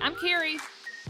I'm Carrie.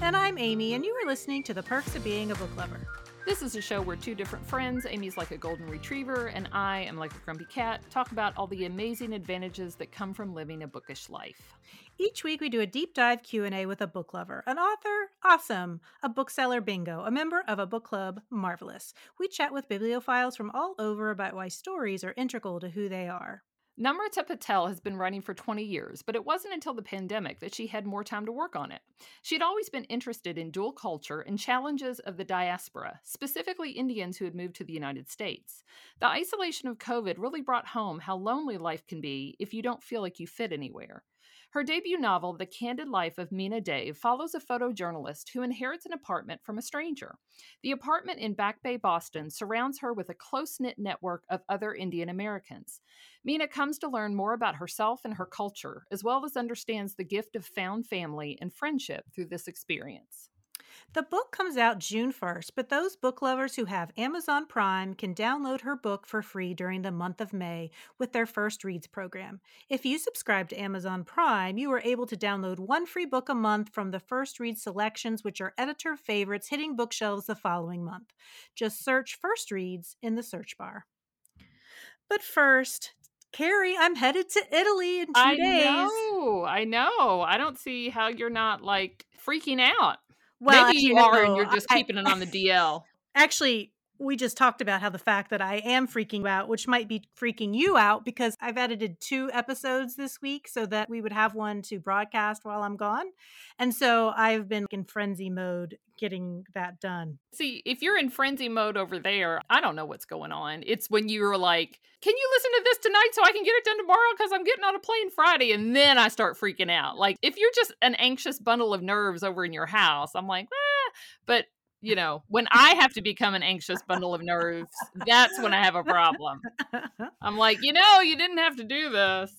And I'm Amy, and you are listening to The Perks of Being a Book Lover. This is a show where two different friends, Amy's like a golden retriever, and I am like a grumpy cat, talk about all the amazing advantages that come from living a bookish life. Each week we do a deep dive Q&A with a book lover, an author, awesome, a bookseller, bingo, a member of a book club, marvelous. We chat with bibliophiles from all over about why stories are integral to who they are. Namrata Patel has been writing for 20 years, but it wasn't until the pandemic that she had more time to work on it. She had always been interested in dual culture and challenges of the diaspora, specifically Indians who had moved to the United States. The isolation of COVID really brought home how lonely life can be if you don't feel like you fit anywhere. Her debut novel, The Candid Life of Meena Dave, follows a photojournalist who inherits an apartment from a stranger. The apartment in Back Bay, Boston, surrounds her with a close knit network of other Indian Americans. Meena comes to learn more about herself and her culture, as well as understands the gift of found family and friendship through this experience. The book comes out June 1st, but those book lovers who have Amazon Prime can download her book for free during the month of May with their First Reads program. If you subscribe to Amazon Prime, you are able to download one free book a month from the First Read selections, which are editor favorites hitting bookshelves the following month. Just search First Reads in the search bar. But first, Carrie, I'm headed to Italy in two I days. know, I know. I don't see how you're not like freaking out. Well, Maybe you you are and you're just I- keeping it on the DL. Actually, we just talked about how the fact that I am freaking out, which might be freaking you out because I've edited two episodes this week so that we would have one to broadcast while I'm gone. And so I've been in frenzy mode getting that done. See, if you're in frenzy mode over there, I don't know what's going on. It's when you're like, can you listen to this tonight so I can get it done tomorrow? Because I'm getting on a plane Friday. And then I start freaking out. Like, if you're just an anxious bundle of nerves over in your house, I'm like, ah. But, you know, when I have to become an anxious bundle of nerves, that's when I have a problem. I'm like, you know, you didn't have to do this.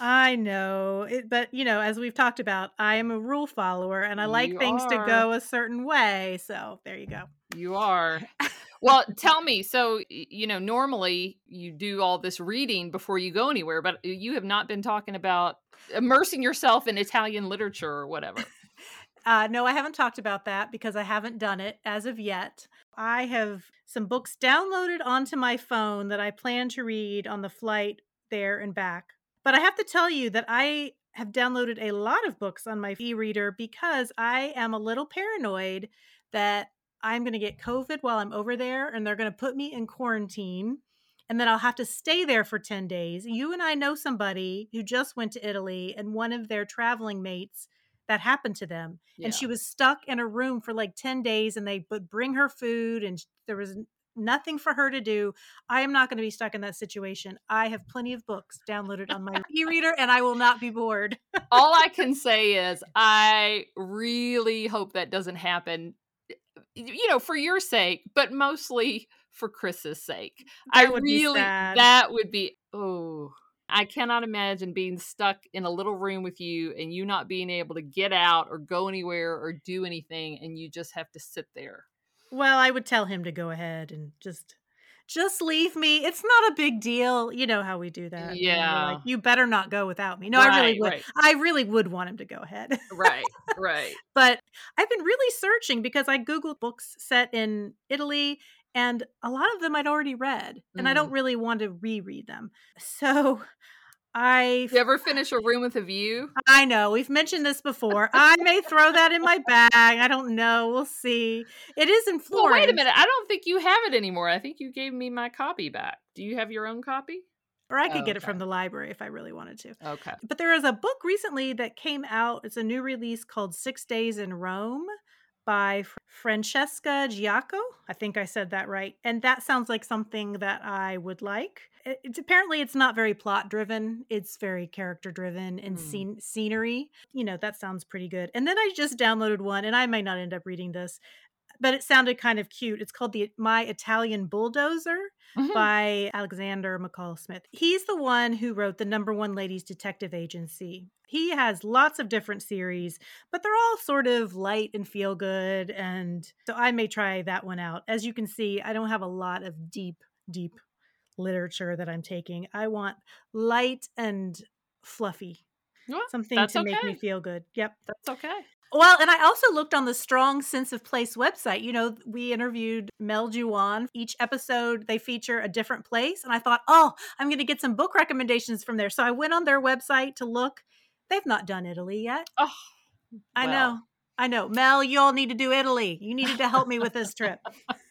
I know, it, but you know, as we've talked about, I am a rule follower and I like You things to go a certain way. So there you go. You are. Well, tell me. So, you know, normally you do all this reading before you go anywhere, but uh, you have not been talking about immersing yourself in Italian literature or whatever. Uh, no, I haven't talked about that because I haven't done it as of yet. I have some books downloaded onto my phone that I plan to read on the flight there and back. But I have to tell you that I have downloaded a lot of books on my e reader because I am a little paranoid that I'm going to get COVID while I'm over there and they're going to put me in quarantine. And then I'll have to stay there for 10 days. You and I know somebody who just went to Italy, and one of their traveling mates that happened to them and she was stuck in a room for like 10 days and they would bring her food and there was nothing for her to do i am not going to be stuck in that situation i have plenty of books downloaded on my e-reader and i will not be bored all I can say is I really hope that doesn't happen. Eh, you know, for your sake, but mostly for Chris's sake. I That would be really sad. that would be oh I cannot imagine being stuck in a little room with you and you not being able to get out or go anywhere or do anything and you just have to sit there. well i would tell him to go ahead and just just leave me it's not a big deal you know how we do that you know, we're Yeah. like you better not go without me no i really would right. i really would want him to go ahead Right, right. but I've been really searching because I Googled books set in Italy and a lot of them I'd already read and I don't Mm. really want to reread them. So I You ever finish a room with a view? I know we've mentioned this before. I may throw that in my bag. I don't know. We'll see. It is in Well, wait a minute. I don't think you have it anymore. I think you gave me my copy back. Do you have your own copy? Or I could Oh, get it from the library if I really wanted to. Okay. But there is a book recently that came out. It's a new release called Six Days in Rome by Fr- Francesca Giacco. I think I said that right. And that sounds like something that I would like. It's apparently it's not very plot driven. It's very character driven and hmm. scene scenery. You know, that sounds pretty good. And then I just downloaded one and I might not end up reading this, but it sounded kind of cute. It's called the My Italian Bulldozer Mhm. by Alexander McCall Smith. He's the one who wrote the number one ladies detective agency. He has lots of different series, but they're all sort of light and feel good. And so I may try that one out. As you can see, I don't have a lot of deep, deep literature that I'm taking. I want light and fluffy, Well, something to make me feel good. Yep. That's okay. Well, and I also looked on the Strong Sense of Place website. You know, we interviewed Mel Joulwan. Each episode, they feature a different place. And I thought, oh, I'm going to get some book recommendations from there. So I went on their website to look. They've not done Italy yet. Oh, I well. know. I know. Mel, you all need to do Italy. You needed to help me with this trip.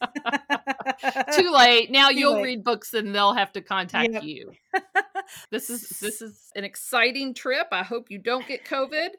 Too late. Now Too you'll late. read books and they'll have to contact Yep. you. This is this is an exciting trip. I hope you don't get COVID.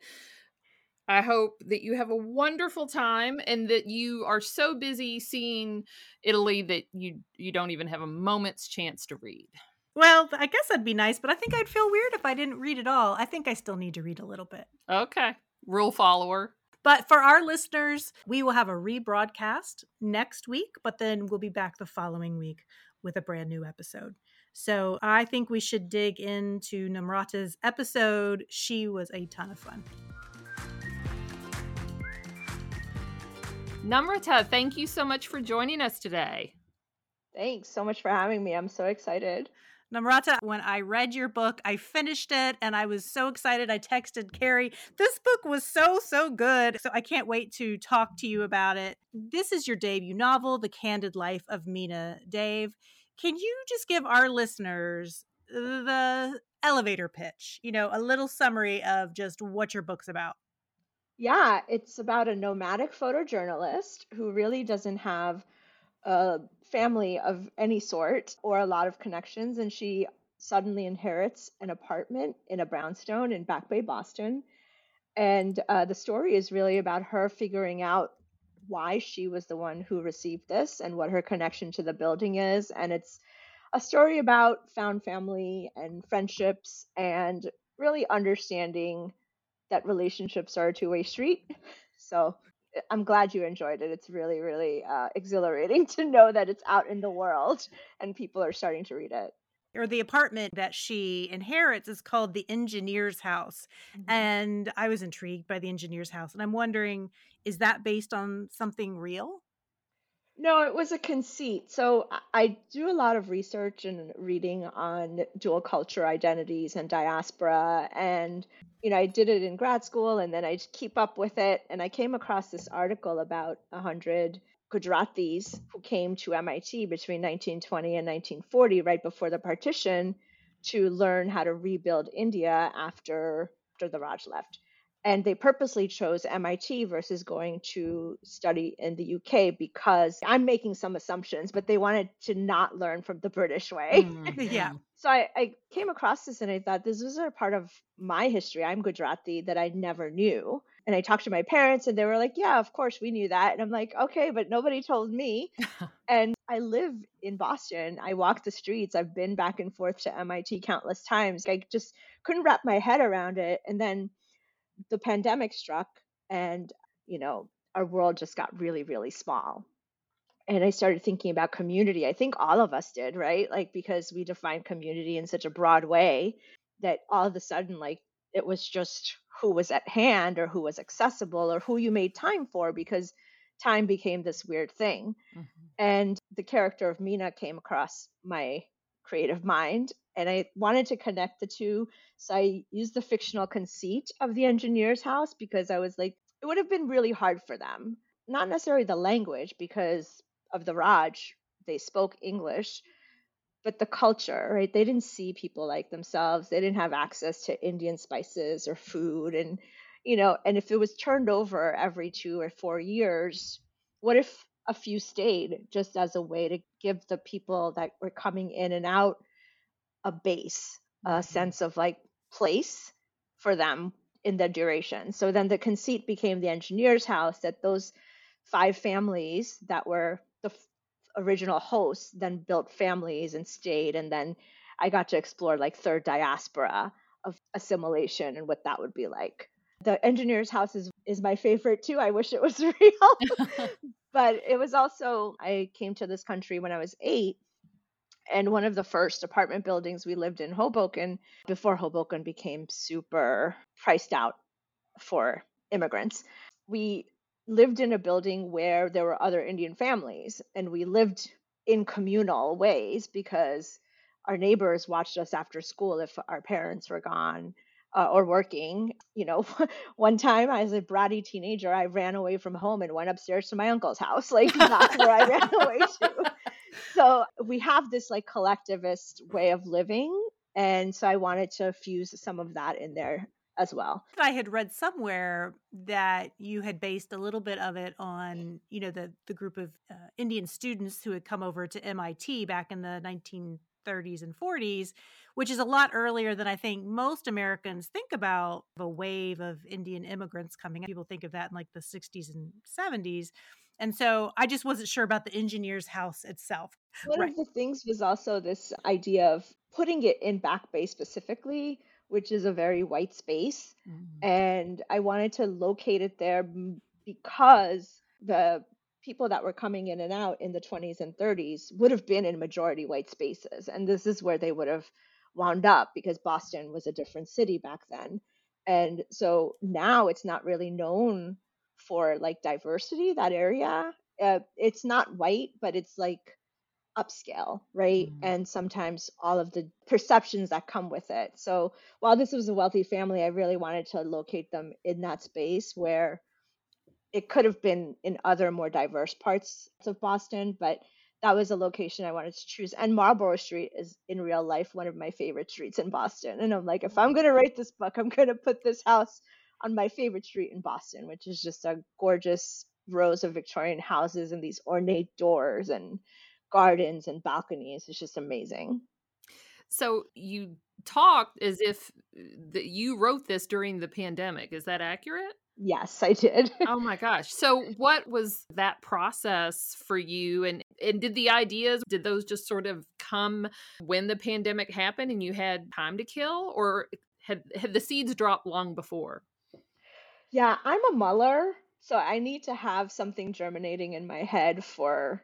I hope that you have a wonderful time and that you are so busy seeing Italy that you you don't even have a moment's chance to read. well, I guess that'd be nice, but I think I'd feel weird if I didn't read it all. I think I still need to read a little bit. Okay. Rule follower. But for our listeners, we will have a rebroadcast next week, but then we'll be back the following week with a brand new episode. So I think we should dig into Namrata's episode. She was a ton of fun. Namrata, thank you so much for joining us today. Thanks so much for having me. I'm so excited. Namrata, when I read your book, I finished it and I was so excited. I texted Carrie, this book was so, so good. So I can't wait to talk to you about it. This is your debut novel, The Candid Life of Meena Dave. Can you just give our listeners the elevator pitch, you know, a little summary of just what your book's about? Yeah, it's about a nomadic photojournalist who really doesn't have a family of any sort or a lot of connections. And she suddenly inherits an apartment in a brownstone in Back Bay, Boston. And uh, the story is really about her figuring out why she was the one who received this and what her connection to the building is. And it's a story about found family and friendships and really understanding that relationships are a two way street. So I'm glad you enjoyed it. It's really, really uh, exhilarating to know that it's out in the world and people are starting to read it. Or the apartment that she inherits is called the engineer's house. And I was intrigued by the engineer's house. And I'm wondering, is that based on something real? No, it was a conceit. So I do a lot of research and reading on dual culture identities and diaspora. And, you know, I did it in grad school and then I keep up with it. And I came across this article about 100 Gujaratis who came to MIT between 1920 and 1940, right before the partition, to learn how to rebuild India after, after the Raj left and they purposely chose MIT versus going to study in the UK because I'm making some assumptions, but they wanted to not learn from the British way. Yeah. Mhm. So I, I came across this and I thought this was a part of my history. I'm Gujarati that I never knew. And I talked to my parents and they were like, yeah, of course we knew that. And I'm like, okay, but nobody told me. and I live in Boston. I walk the streets. I've been back and forth to MIT countless times. I just couldn't wrap my head around it. And then the pandemic struck and you know our world just got really really small. And i started thinking about community. I think all of us did right? Like because we define community in such a broad way that all of a sudden like it was just who was at hand or who was accessible or who you made time for because time became this weird thing. Mhm. and the character of Meena came across my creative mind and I wanted to connect the two. So I used the fictional conceit of the engineer's house because I was like it would have been really hard for them. Not necessarily the language because of the Raj they spoke English but the culture right? They didn't see people like themselves. They didn't have access to Indian spices or food. And you know and if it was turned over every 2 or 4 years what if a few stayed just as a way to give the people that were coming in and out a base, a mm-hmm. sense of like place for them in the duration. So then the conceit became the engineer's house that those five families that were the f- original hosts then built families and stayed. And then I got to explore like third diaspora of assimilation and what that would be like. The engineer's house is, is my favorite too. I wish it was real but it was also I came to this country when I was eight, and one of the first apartment buildings we lived in Hoboken before Hoboken became super priced out for immigrants. We lived in a building where there were other Indian families, and we lived in communal ways because our neighbors watched us after school if our parents were gone. Uh, or working. You know, one time as a bratty teenager, I ran away from home and went upstairs to my uncle's house. Like that's where I ran away to. So we have this like collectivist way of living. And so I wanted to fuse some of that in there as well. I had read somewhere that you had based a little bit of it on, you know, the the group of uh, Indian students who had come over to MIT back in the 1930s and 40s, which is a lot earlier than I think most Americans think about a wave of Indian immigrants coming. People think of that in like the 60s and 70s. And so I just wasn't sure about the engineer's house itself. One right. of the things was also this idea of putting it in Back Bay specifically which is a very white space. Mm-hmm. And I wanted to locate it there because the people that were coming in and out in the 20s and 30s would have been in majority white spaces. And this is where they would have wound up because Boston was a different city back then. And so now it's not really known for like diversity, that area. Uh, it's not white, but it's like upscale, right? Mm. And sometimes all of the perceptions that come with it. So while this was a wealthy family, I really wanted to locate them in that space where it could have been in other more diverse parts of Boston, but that was a location I wanted to choose. And Marlborough Street is in real life one of my favorite streets in Boston. And I'm like, if I'm going to write this book, I'm going to put this house on my favorite street in Boston, which is just a gorgeous rows of Victorian houses and these ornate doors and gardens and balconies. It's just amazing. So you talked as if that you wrote this during the pandemic. Is that accurate? Yes, I did. oh my gosh. So what was that process for you and and did the ideas did those just sort of come when the pandemic happened and you had time to kill or had had the seeds dropped long before? Yeah, I'm a muller, so I need to have something germinating in my head for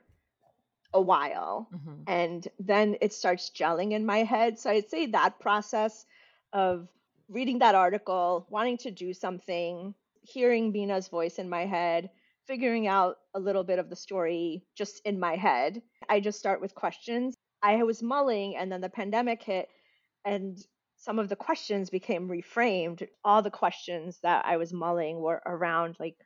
a while. Mm-hmm. and then it starts gelling in my head. So i'd say that process of reading that article wanting to do something hearing Meena's voice in my head figuring out a little bit of the story just in my head i just start with questions. I was mulling and then the pandemic hit and some of the questions became reframed. All the questions that i was mulling were around like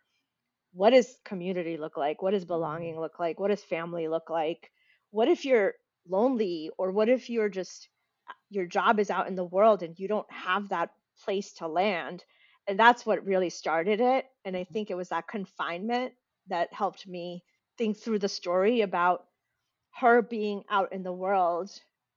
what does community look like? What does mm-hmm. belonging look like? What does family look like? What if you're lonely or what if you're just uh, your job is out in the world and you don't have that place to land? And that's what really started it. And I mm-hmm. think it was that confinement that helped me think through the story about her being out in the world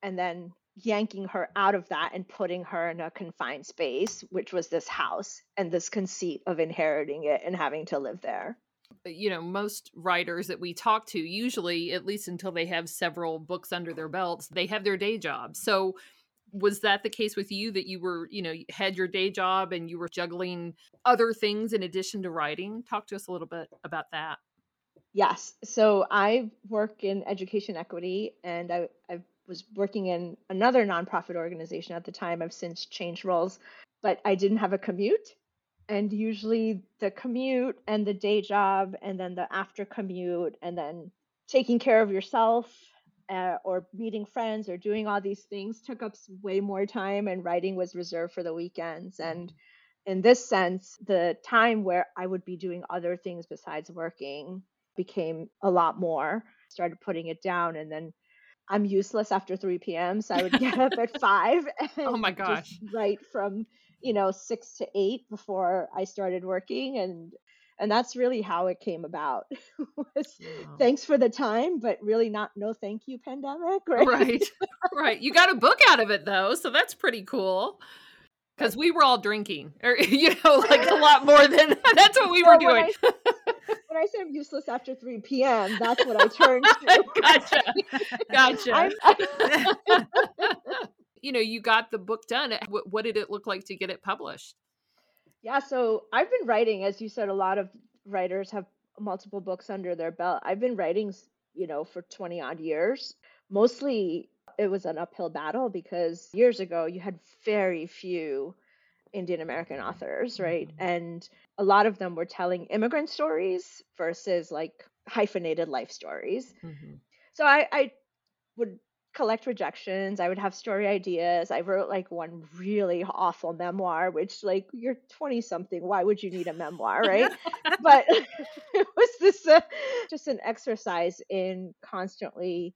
and then yanking her out of that and putting her in a confined space, which was this house and this conceit of inheriting it and having to live there. Uh, you know, most writers that we talk to, usually, at least until they have several books under their belts, they have their day job. So, was that the case with you that you were, you know, had your day job and you were juggling other things in addition to writing? Talk to us a little bit about that. Yes. So I work in education equity and I, I've was working in another nonprofit organization at the time. I've since changed roles, but I didn't have a commute. And usually the commute and the day job, and then the after commute, and then taking care of yourself uh, or meeting friends or doing all these things took up way more time, and writing was reserved for the weekends. And in this sense, the time where I would be doing other things besides working became a lot more. Started putting it down, and then I'm useless after 3 p.m. So I would get up at five. oh my gosh. Write from, you know, six to eight before I started working. And and that's really how it came about. was, wow. Thanks for the time, but really not no thank you pandemic. Right. Right. right. You got a book out of it though, so that's pretty cool because we were all drinking or er, you know like a lot more than that's what we were doing when I say I'm useless after 3 p.m., that's what I turn to. gotcha. Gotcha. you know, you got the book done. What, what did it look like to get it published? Yeah, so I've been writing, as you said, a lot of writers have multiple books under their belt. I've been writing, you know, for 20 odd years. Mostly it was an uphill battle because years ago you had very few Indian American authors, right? Mm-hmm. And a lot of them were telling immigrant stories versus like hyphenated life stories. Mm-hmm. So I, I would collect rejections. I would have story ideas. I wrote like one really awful memoir, which like you're 20 something. Why would you need a memoir, right? but it was this uh, just an exercise in constantly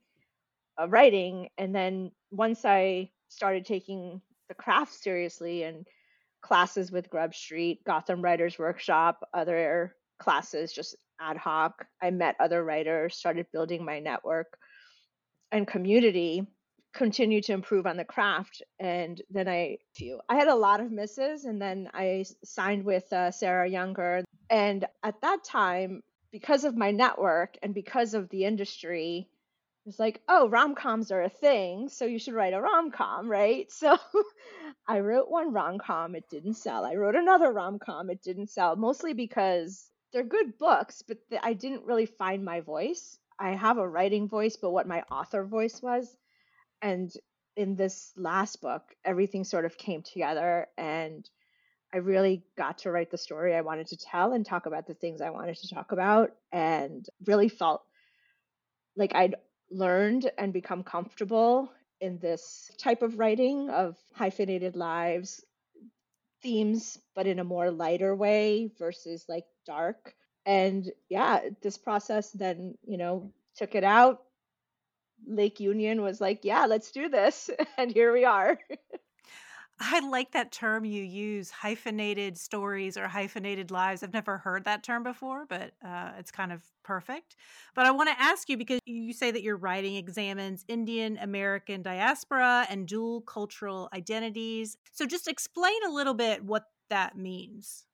uh, writing. And then once I started taking the craft seriously and classes with Grub Street, Gotham Writers Workshop, other classes just ad hoc, I met other writers, started building my network and community continued to improve on the craft and then i few i had a lot of misses and then i signed with uh, sarah younger. And at that time because of my network and because of the industry it was like oh rom-coms are a thing so you should write a rom-com right? So i wrote one rom-com it didn't sell. I wrote another rom-com it didn't sell mostly because they're good books but i didn't really find my voice. I have a writing voice, but what my author voice was. And in this last book, everything sort of came together and I really got to write the story I wanted to tell and talk about the things I wanted to talk about and really felt like I'd learned and become comfortable in this type of writing of hyphenated lives themes but in a more lighter way versus like dark and yeah, this process then, you know, took it out. Lake Union was like, yeah, let's do this. And here we are. I like that term you use, hyphenated stories or hyphenated lives. I've never heard that term before, but uh, it's kind of perfect. But I want to ask you because you say that your writing examines Indian American diaspora and dual cultural identities. So just explain a little bit what that means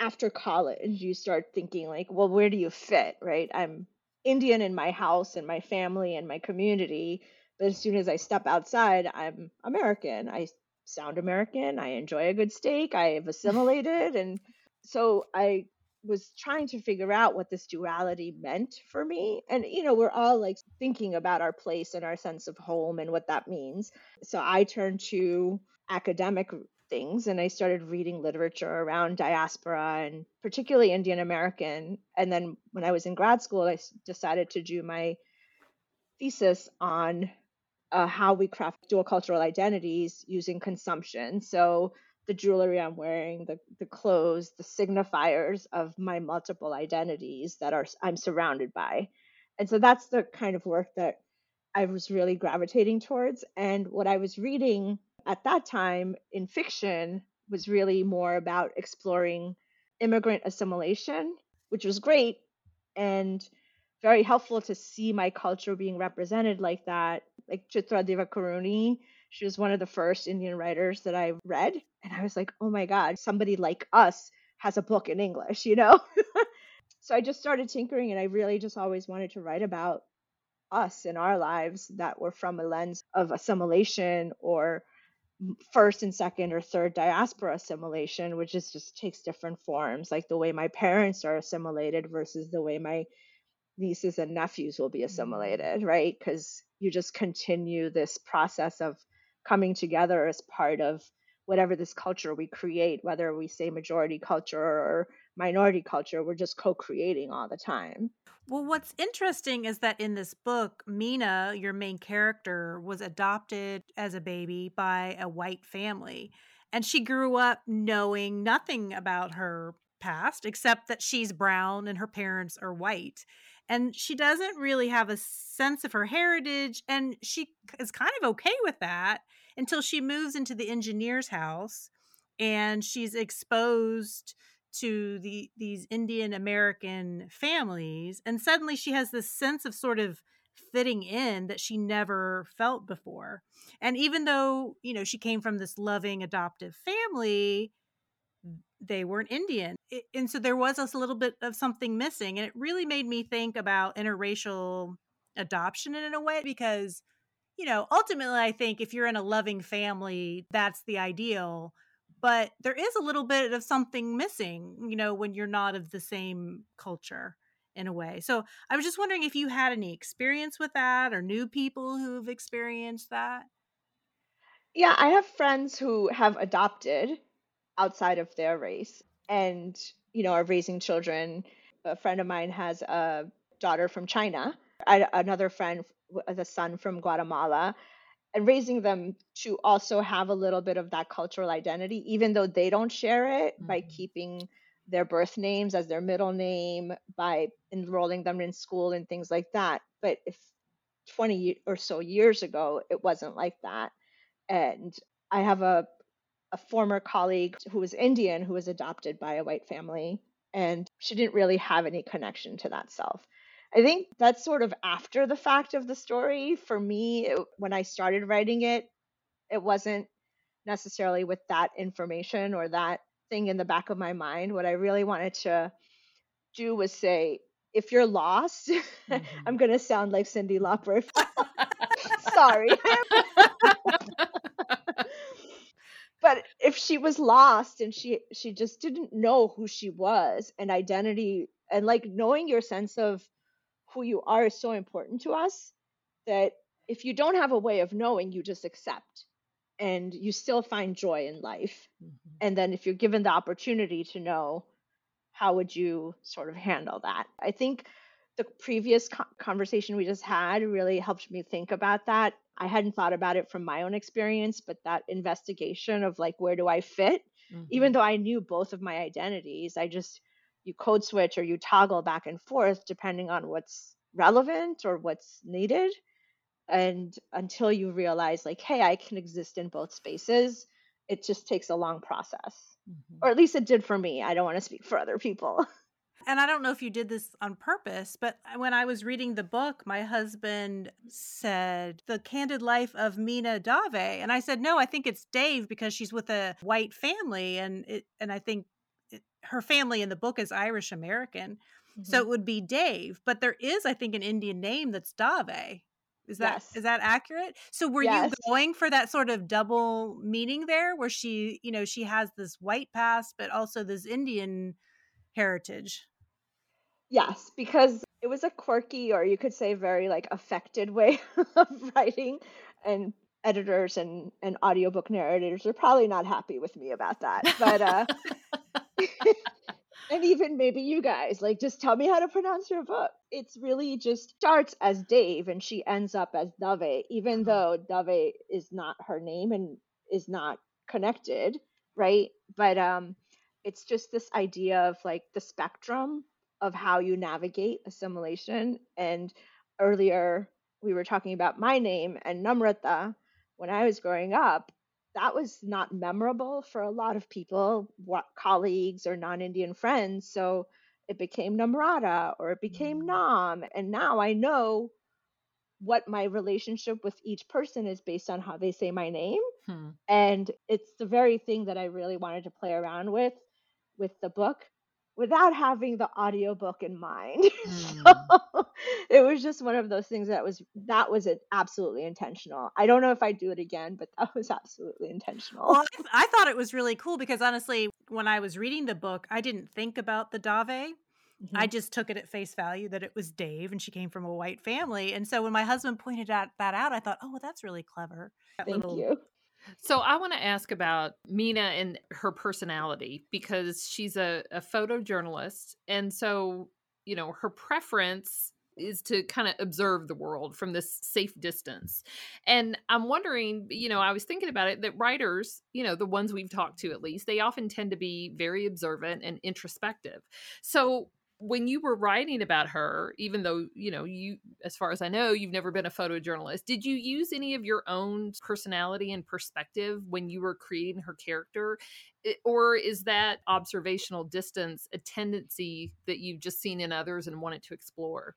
after college you start thinking like well where do you fit right i'm indian in my house and my family and my community but as soon as i step outside i'm american i sound american. I enjoy a good steak. I have assimilated. And so i was trying to figure out what this duality meant for me. And you know we're all like thinking about our place and our sense of home and what that means. So i turned to academic things and I started reading literature around diaspora and particularly Indian American. And then when I was in grad school, I decided to do my thesis on uh, how we craft dual cultural identities using consumption. So the jewelry I'm wearing, the, the clothes, the signifiers of my multiple identities that are I'm surrounded by. And so that's the kind of work that I was really gravitating towards. And what I was reading at that time in fiction was really more about exploring immigrant assimilation, which was great and very helpful to see my culture being represented like that. Like Chitra Divakaruni, she was one of the first Indian writers that I read. And I was like, oh my God, somebody like us has a book in English, you know? so I just started tinkering and I really just always wanted to write about us in our lives that were from a lens of assimilation or first and second or third diaspora assimilation, which is just takes different forms, like the way my parents are assimilated versus the way my nieces and nephews will be mm-hmm. assimilated, right? Because you just continue this process of coming together as part of whatever this culture we create, whether we say majority culture or minority culture, we're just co creating all the time. Well, what's interesting is that in this book, Meena, your main character, was adopted as a baby by a white family. And she grew up knowing nothing about her past except that she's brown and her parents are white. And she doesn't really have a sense of her heritage. And she is kind of okay with that until she moves into the engineer's house and she's exposed to the these Indian American families and suddenly she has this sense of sort of fitting in that she never felt before. And even though, you know, she came from this loving adoptive family, they weren't Indian. It, and so there was a little bit of something missing and it really made me think about interracial adoption in a way because you know, ultimately I think if you're in a loving family, that's the ideal but there is a little bit of something missing, you know, when you're not of the same culture in a way. So I was just wondering if you had any experience with that or knew people who've experienced that. Yeah, I have friends who have adopted outside of their race and, you know, are raising children. A friend of mine has a daughter from China I, another friend, the son from Guatemala, and raising them to also have a little bit of that cultural identity, even though they don't share it, mm-hmm. by keeping their birth names as their middle name, by enrolling them in school and things like that. But if 20 or so years ago, it wasn't like that. And I have a, a former colleague who was Indian who was adopted by a white family, and she didn't really have any connection to that self. I think that's sort of after the fact of the story. For me, it, when I started writing it, it wasn't necessarily with that information or that thing in the back of my mind. What I really wanted to do was say, if you're lost, mm-hmm. I'm going to sound like Cyndi Lauper. Sorry. but if she was lost and she she just didn't know who she was and identity and like knowing your sense of who you are is so important to us that if you don't have a way of knowing, you just accept and you still find joy in life. Mm-hmm. And then if you're given the opportunity to know, how would you sort of handle that? I think the previous co- conversation we just had really helped me think about that. I hadn't thought about it from my own experience, but that investigation of like, where do I fit? Mm-hmm. Even though I knew both of my identities, I just you code switch or you toggle back and forth depending on what's relevant or what's needed and until you realize like hey i can exist in both spaces it just takes a long process mm-hmm. or at least it did for me i don't want to speak for other people and i don't know if you did this on purpose but when i was reading the book my husband said the candid life of meena dave and i said no i think it's dave because she's with a white family and it and i think her family in the book is Irish American. Mm-hmm. So it would be Dave, but there is I think an Indian name that's Dave. Is that yes. is that accurate? So were yes. you going for that sort of double meaning there where she, you know, she has this white past but also this Indian heritage? Yes, because it was a quirky or you could say very like affected way of writing and editors and and audiobook narrators are probably not happy with me about that. But uh and even maybe you guys, like, just tell me how to pronounce your book. It's really just starts as Dave and she ends up as Dave, even though Dave is not her name and is not connected, right? But um, it's just this idea of like the spectrum of how you navigate assimilation. And earlier we were talking about my name and Namrata. When I was growing up, that was not memorable for a lot of people, what colleagues or non-Indian friends. So it became Namrata or it became mm. Nam. And now I know what my relationship with each person is based on how they say my name. Hmm. And it's the very thing that I really wanted to play around with with the book without having the audiobook in mind. Mm. so it was just one of those things that was that was absolutely intentional. I don't know if I'd do it again, but that was absolutely intentional. Well, I, I thought it was really cool because honestly, when I was reading the book, I didn't think about the Dave. Mm-hmm. I just took it at face value that it was Dave and she came from a white family. And so when my husband pointed out that out, I thought, oh, well, that's really clever. That Thank little, you. So I want to ask about Meena and her personality because she's a, a photojournalist. And so, you know, her preference is to kind of observe the world from this safe distance. And I'm wondering, you know, I was thinking about it that writers, you know, the ones we've talked to at least, they often tend to be very observant and introspective. So when you were writing about her, even though, you know, you, as far as I know, you've never been a photojournalist, did you use any of your own personality and perspective when you were creating her character? Or is that observational distance a tendency that you've just seen in others and wanted to explore?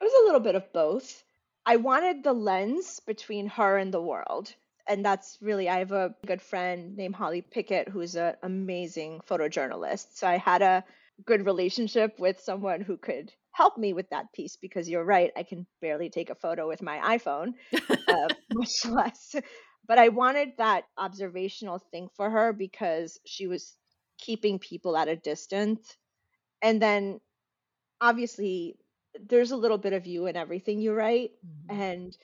It was a little bit of both. I wanted the lens between her and the world. And that's really, I have a good friend named Holly Pickett, who's an amazing photojournalist. So I had a good relationship with someone who could help me with that piece because you're right i can barely take a photo with my iphone uh, much less. But i wanted that observational thing for her because she was keeping people at a distance. And then obviously there's a little bit of you in everything you write mm-hmm. and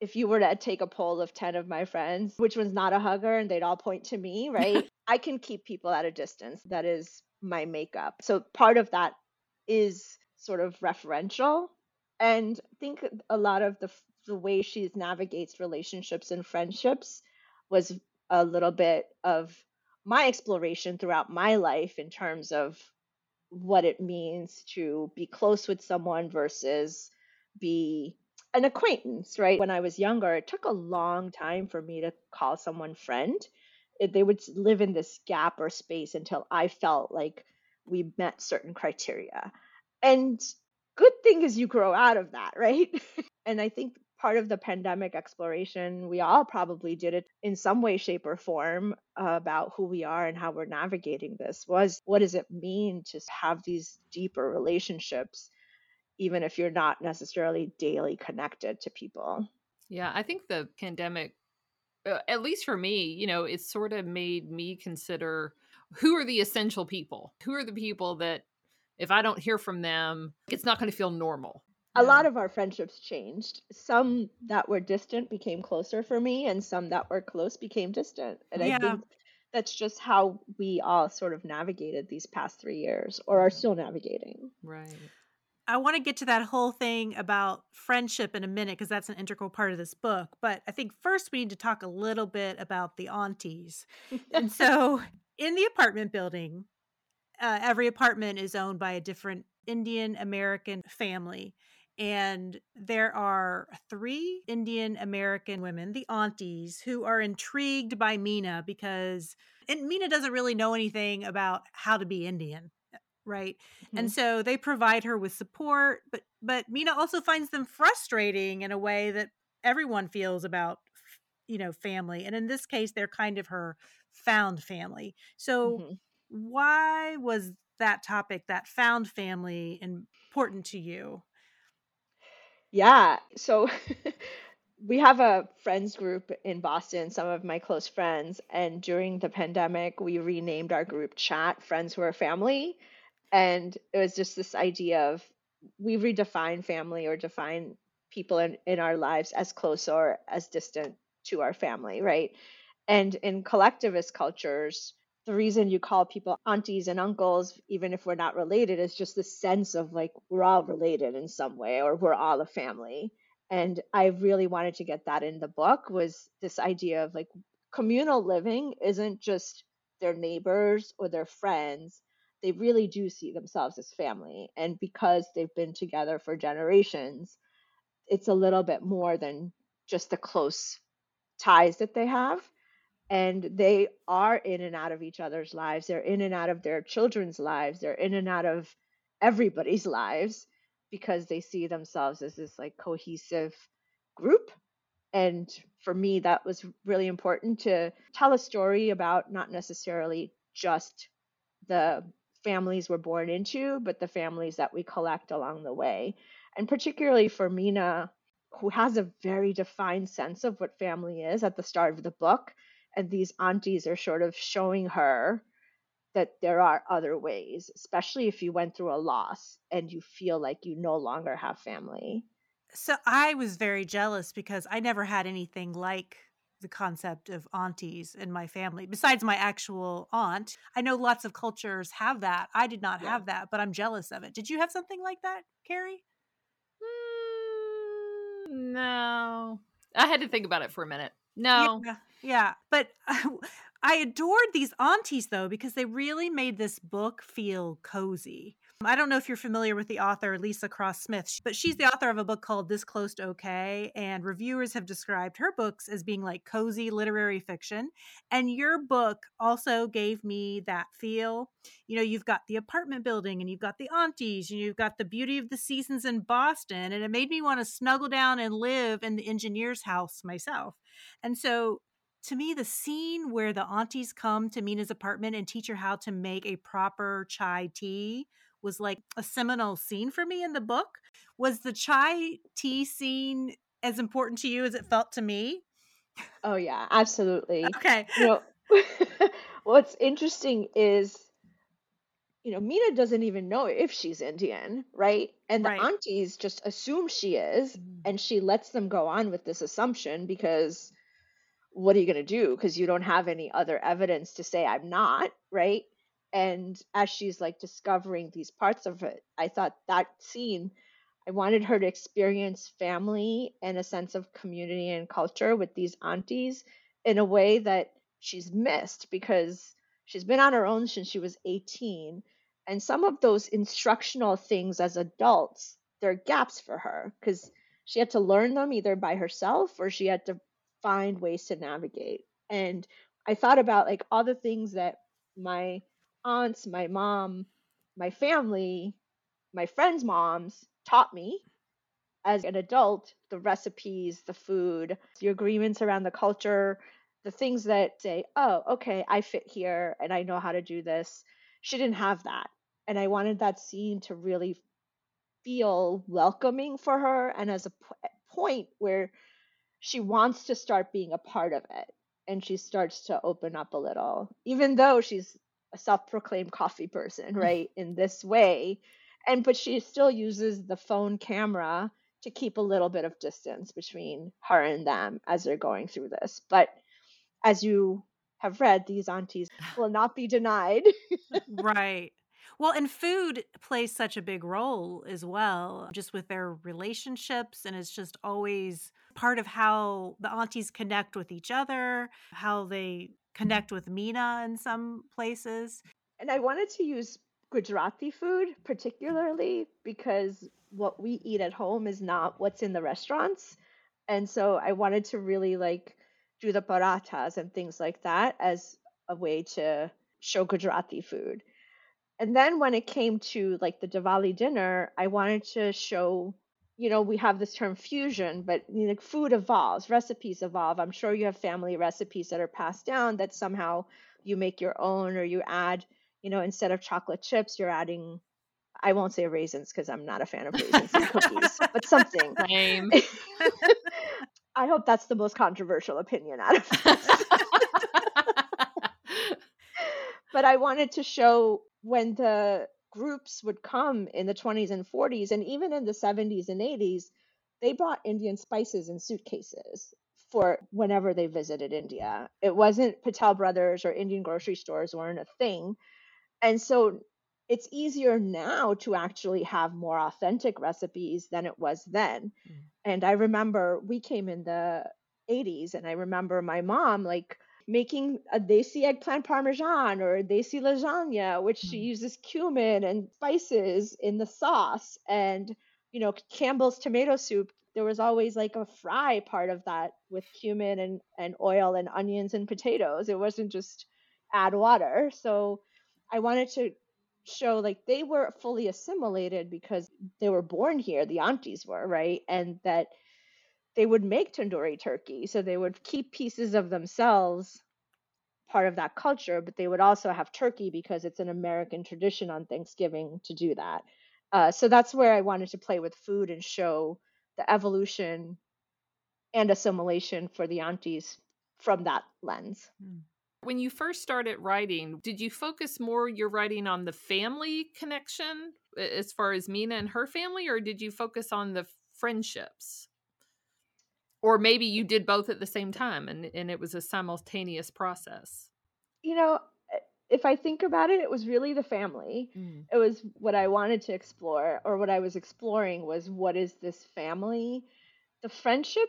if you were to take a poll of 10 of my friends which one's not a hugger and they'd all point to me right? I can keep people at a distance. That is my makeup. So part of that is sort of referential. And I think a lot of the the way she navigates relationships and friendships was a little bit of my exploration throughout my life in terms of what it means to be close with someone versus be an acquaintance, right? When I was younger, it took a long time for me to call someone friend. It, they would live in this gap or space until I felt like we met certain criteria. And good thing is you grow out of that, right? and I think part of the pandemic exploration, we all probably did it in some way, shape, or form uh, about who we are and how we're navigating this. Was what does it mean to have these deeper relationships, even if you're not necessarily daily connected to people? Yeah, I think the pandemic, uh, at least for me, you know, it sort of made me consider who are the essential people? Who are the people that if I don't hear from them, it's not going to feel normal a lot of our friendships changed. Some that were distant became closer for me, and some that were close became distant. And I think that's just how we all sort of navigated these past three years or are still navigating. Right. I want to get to that whole thing about friendship in a minute because that's an integral part of this book. But I think first we need to talk a little bit about the aunties. and so in the apartment building, uh, every apartment is owned by a different Indian American family. And there are three Indian American women, the aunties, who are intrigued by Meena because and Meena doesn't really know anything about how to be Indian, right? Mm-hmm. And so they provide her with support, but but Meena also finds them frustrating in a way that everyone feels about you know family. And in this case, they're kind of her found family. So mm-hmm. why was that topic, that found family, important to you? Yeah. So we have a friends group in Boston, some of my close friends. And during the pandemic, we renamed our group Chat Friends Who Are Family. And it was just this idea of we redefine family or define people in, in our lives as close or as distant to our family, right? And in collectivist cultures, the reason you call people aunties and uncles, even if we're not related, is just the sense of like we're all related in some way or we're all a family. And I really wanted to get that in the book was this idea of like communal living isn't just their neighbors or their friends. They really do see themselves as family. And because they've been together for generations, it's a little bit more than just the close ties that they have and they are in and out of each other's lives they're in and out of their children's lives they're in and out of everybody's lives because they see themselves as this like cohesive group and for me that was really important to tell a story about not necessarily just the families we're born into but the families that we collect along the way and particularly for Meena, who has a very defined sense of what family is at the start of the book and these aunties are sort of showing her that there are other ways, especially if you went through a loss and you feel like you no longer have family. So I was very jealous because I never had anything like the concept of aunties in my family, besides my actual aunt. I know lots of cultures have that. I did not yeah. have that, but I'm jealous of it. Did you have something like that, Carrie? Mm, no. I had to think about it for a minute. No. Yeah. Yeah, but I adored these aunties though because they really made this book feel cozy. I don't know if you're familiar with the author Leesa Cross-Smith, but she's the author of a book called This Close to Okay, and reviewers have described her books as being like cozy literary fiction. And your book also gave me that feel. You know, you've got the apartment building and you've got the aunties and you've got the beauty of the seasons in Boston, and it made me want to snuggle down and live in the engineer's house myself. And so to me, the scene where the aunties come to Meena's apartment and teach her how to make a proper chai tea was like a seminal scene for me in the book. Was the chai tea scene as important to you as it felt to me? Oh yeah, absolutely. Okay. You know, what's interesting is you know, Meena doesn't even know if she's Indian, right? And the right. aunties just assume she is, mm-hmm. and she lets them go on with this assumption because what are you going to do? Because you don't have any other evidence to say I'm not, right? And as she's like discovering these parts of it, I thought that scene I wanted her to experience family and a sense of community and culture with these aunties in a way that she's missed because she's been on her own since she was 18. And some of those instructional things as adults, there are gaps for her because she had to learn them either by herself or she had to find ways to navigate. And I thought about like all the things that my aunts, my mom, my family, my friends' moms taught me as an adult the recipes, the food, the agreements around the culture, the things that say, oh, okay, I fit here and I know how to do this. She didn't have that. And I wanted that scene to really feel welcoming for her and as a p- point where she wants to start being a part of it and she starts to open up a little, even though she's a self-proclaimed coffee person, right? in this way, and but she still uses the phone camera to keep a little bit of distance between her and them as they're going through this. But as you have read, these aunties will not be denied. right. Well, and food plays such a big role as well, just with their relationships. And it's just always part of how the aunties connect with each other, how they connect with Meena in some places. And I wanted to use Gujarati food particularly because what we eat at home is not what's in the restaurants. And so I wanted to really like do the parathas and things like that as a way to show Gujarati food. And then when it came to like the Diwali dinner, I wanted to show, you know, we have this term fusion, but you know, food evolves, recipes evolve. I'm sure you have family recipes that are passed down that somehow you make your own or you add, you know, instead of chocolate chips, you're adding I won't say raisins because I'm not a fan of raisins in cookies, but something. Same. I hope that's the most controversial opinion out of this. but I wanted to show when the groups would come in the 20s and 40s, and even in the 70s and 80s, they brought Indian spices in suitcases for whenever they visited India. It wasn't Patel Brothers or Indian grocery stores weren't a thing. And so it's easier now to actually have more authentic recipes than it was then. Mm. And I remember we came in the 80s, and I remember my mom like making a desi eggplant parmesan or desi lasagna, which mm. she uses cumin and spices in the sauce. And, you know, Campbell's tomato soup, there was always like a fry part of that with cumin and, and oil and onions and potatoes. It wasn't just add water. So I wanted to show like they were fully assimilated because they were born here, the aunties were, right? And that they would make tandoori turkey. So they would keep pieces of themselves part of that culture, but they would also have turkey because it's an American tradition on Thanksgiving to do that. Uh, so that's where I wanted to play with food and show the evolution and assimilation for the aunties from that lens. Hmm. When you first started writing, did you focus more your writing on the family connection as far as Meena and her family, or did you focus on the friendships? Or maybe you did both at the same time and, and it was a simultaneous process. You know eh, if i think about it it was really the family. Mm. it was what i wanted to explore or what i was exploring was what is this family? The friendship